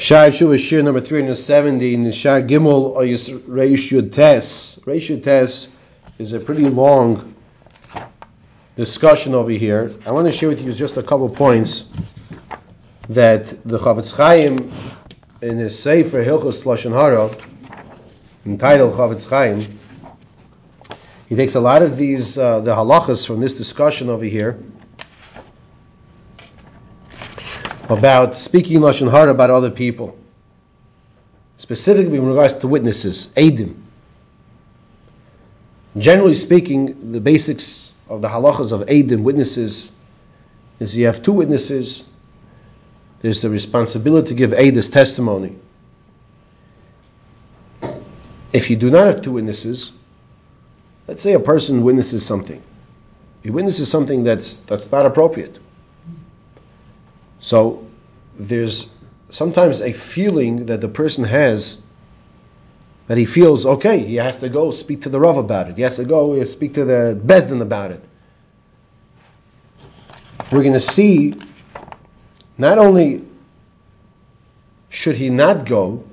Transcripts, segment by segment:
Shar Shuva Shir number 370 in Shar Gimel Reish Yud Tes. Reish Tes is a pretty long discussion over here. I want to share with you just a couple points that the Chafetz Chaim in his Sefer Hilchos Lashon Hara, entitled Chafetz Chaim, he takes a lot of these uh, the halachas from this discussion over here about speaking lashon hara about other people, specifically in regards to witnesses, edim. Generally speaking, the basics of the halachas of edim, witnesses, is you have two witnesses. There's the responsibility to give edus testimony. If you do not have two witnesses, let's say a person witnesses something. He witnesses something that's that's not appropriate so there's sometimes a feeling that the person has that he feels okay, he has to go speak to the Rav about it. He has to go speak to the Besdin about it. We're going to see not only should he not go,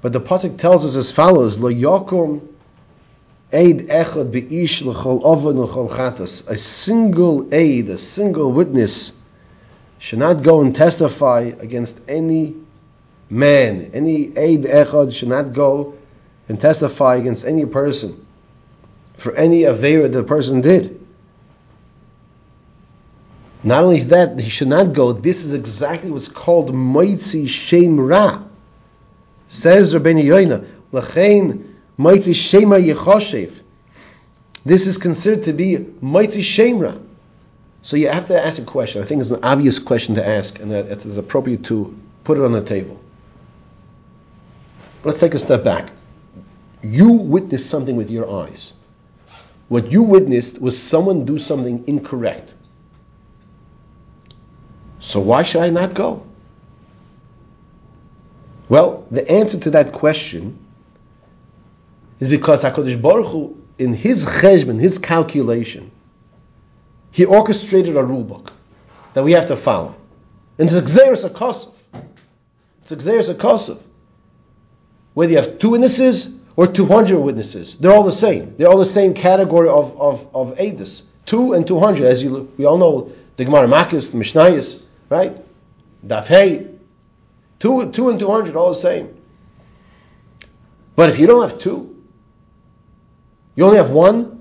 but the pasuk tells us as follows: Lo yakum aid echad beish l'chol oven l'chol chatas. A single aid, a single witness should not go and testify against any man, any aid echad should not go and testify against any person for any avera the person did. Not only that, he should not go. This is exactly what's called moitzi shem ra. Says Rabbeinu Yoina, lachein moitzi shema yechoshev. This is considered to be moitzi shem ra. So you have to ask a question. I think it's an obvious question to ask, and that it is appropriate to put it on the table. Let's take a step back. You witnessed something with your eyes. What you witnessed was someone do something incorrect. So why should I not go? Well, the answer to that question is because Hakadosh Baruch Hu, in his cheshbon, his calculation, he orchestrated a rule book that we have to follow. And it's Gezeiras Hakosuv. It's Gezeiras Hakosuv. Whether you have two witnesses or 200 witnesses, they're all the same. They're all the same category of, of, of Adis. Two and 200, as you, we all know, the Gemara Makis, the Mishnayos, right? Dafhei. Two, two and 200, all the same. But if you don't have two, you only have one,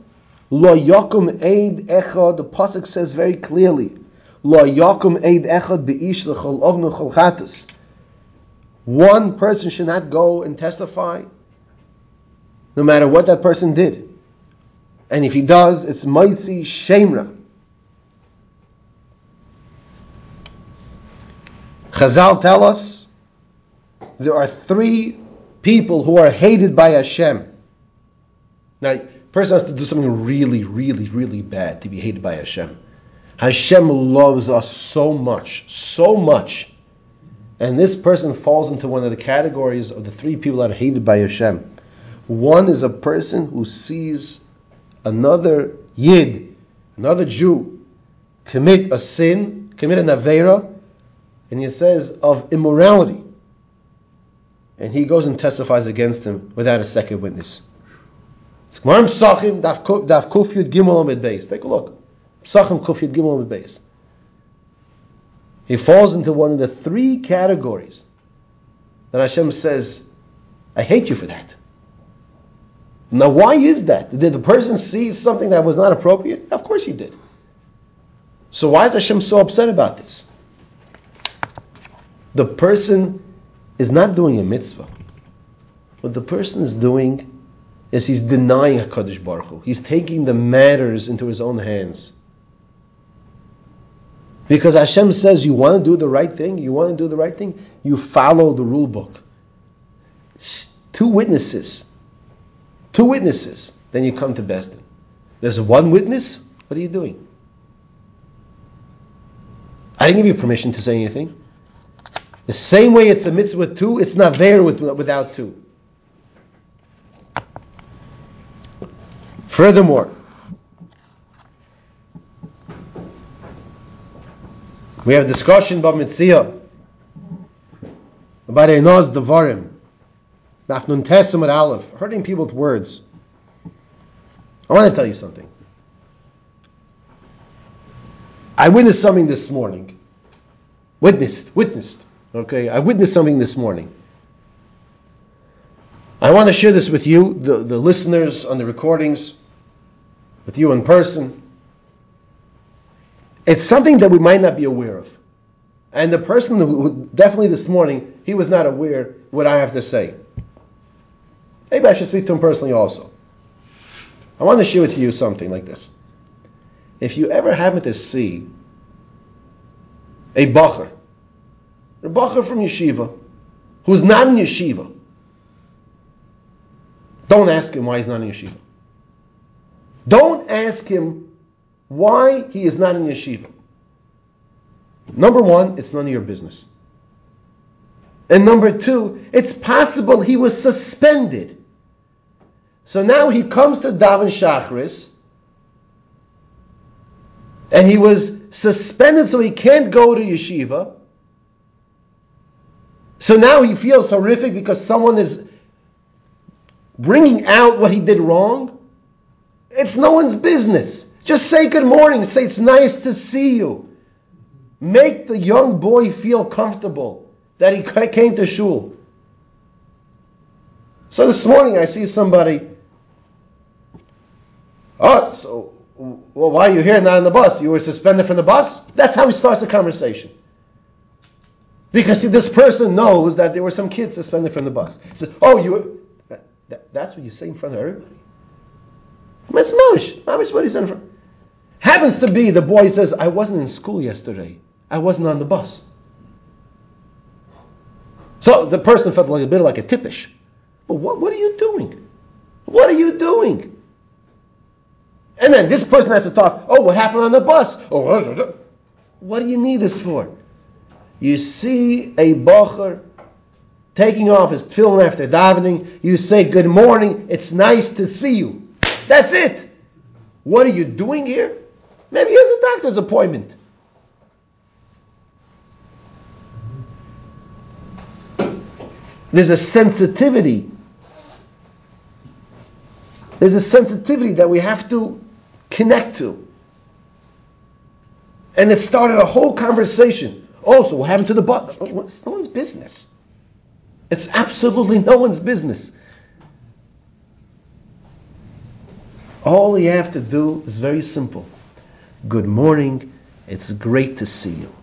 Lo yakum eid echad. The pasuk says very clearly, Lo yakum eid echad beish lechol ovnu chol chatas. One person should not go and testify, no matter what that person did. And if he does, it's maitzi shemra. Chazal tell us there are three people who are hated by Hashem. Now, person has to do something really, really, really bad to be hated by Hashem. Hashem loves us so much, so much. And this person falls into one of the categories of the three people that are hated by Hashem. One is a person who sees another Yid, another Jew, commit a sin, commit an Avera, and he says of immorality. And he goes and testifies against him without a second witness. It's Gemara Psachim, Daf Kuf Yud Gimel Amid Beis. Take a look. Psachim Kuf Yud Gimel Amid Beis. He falls into one of the three categories that Hashem says, I hate you for that. Now, why is that? Did the person see something that was not appropriate? Of course he did. So why is Hashem so upset about this? The person is not doing a mitzvah. What the person is doing is he's denying HaKadosh Baruch Hu. He's taking the matters into his own hands. Because Hashem says, you want to do the right thing, you want to do the right thing, you follow the rule book. Two witnesses. Two witnesses. Then you come to Besdin. There's one witness, what are you doing? I didn't give you permission to say anything. The same way it's a mitzvah with two, it's not there with, without two. Furthermore, we have discussion about mitzvah about Enos Devarim, Nachnun Tessim at Aleph, hurting people with words. I want to tell you something. I witnessed something this morning. Witnessed, witnessed. Okay, I witnessed something this morning. I want to share this with you, the, the listeners on the recordings, with you in person. It's something that we might not be aware of. And the person who definitely this morning, he was not aware what I have to say. Maybe I should speak to him personally also. I want to share with you something like this. If you ever happen to see a bacher, a bacher from yeshiva, who's not in yeshiva, don't ask him why he's not in yeshiva. Don't ask him why he is not in yeshiva. Number one, it's none of your business. And number two, it's possible he was suspended. So now he comes to Davin Shachris, and he was suspended so he can't go to yeshiva. So now he feels horrific because someone is bringing out what he did wrong. It's no one's business. Just say good morning. Say it's nice to see you. Make the young boy feel comfortable that he came to shul. So this morning I see somebody. Oh, so well, why are you here, not on the bus? You were suspended from the bus. That's how he starts the conversation. Because see, this person knows that there were some kids suspended from the bus. Says, "Oh, you." That, that's what you say in front of everybody. It's mamish. Mamish what he in front. Happens to be the boy says, "I wasn't in school yesterday." I wasn't on the bus. So the person felt like a bit like a tippish. But what, what are you doing? What are you doing? And then this person has to talk, oh, what happened on the bus? Oh, what do you need this for? You see a bocher taking off his tefillin after davening, you say, good morning, it's nice to see you. That's it. What are you doing here? Maybe he has a doctor's appointment. There's a sensitivity. There's a sensitivity that we have to connect to. And it started a whole conversation. Oh, also, what happened to the butt? It's uh, no one's business. It's absolutely no one's business. All you have to do is very simple. Good morning. It's great to see you.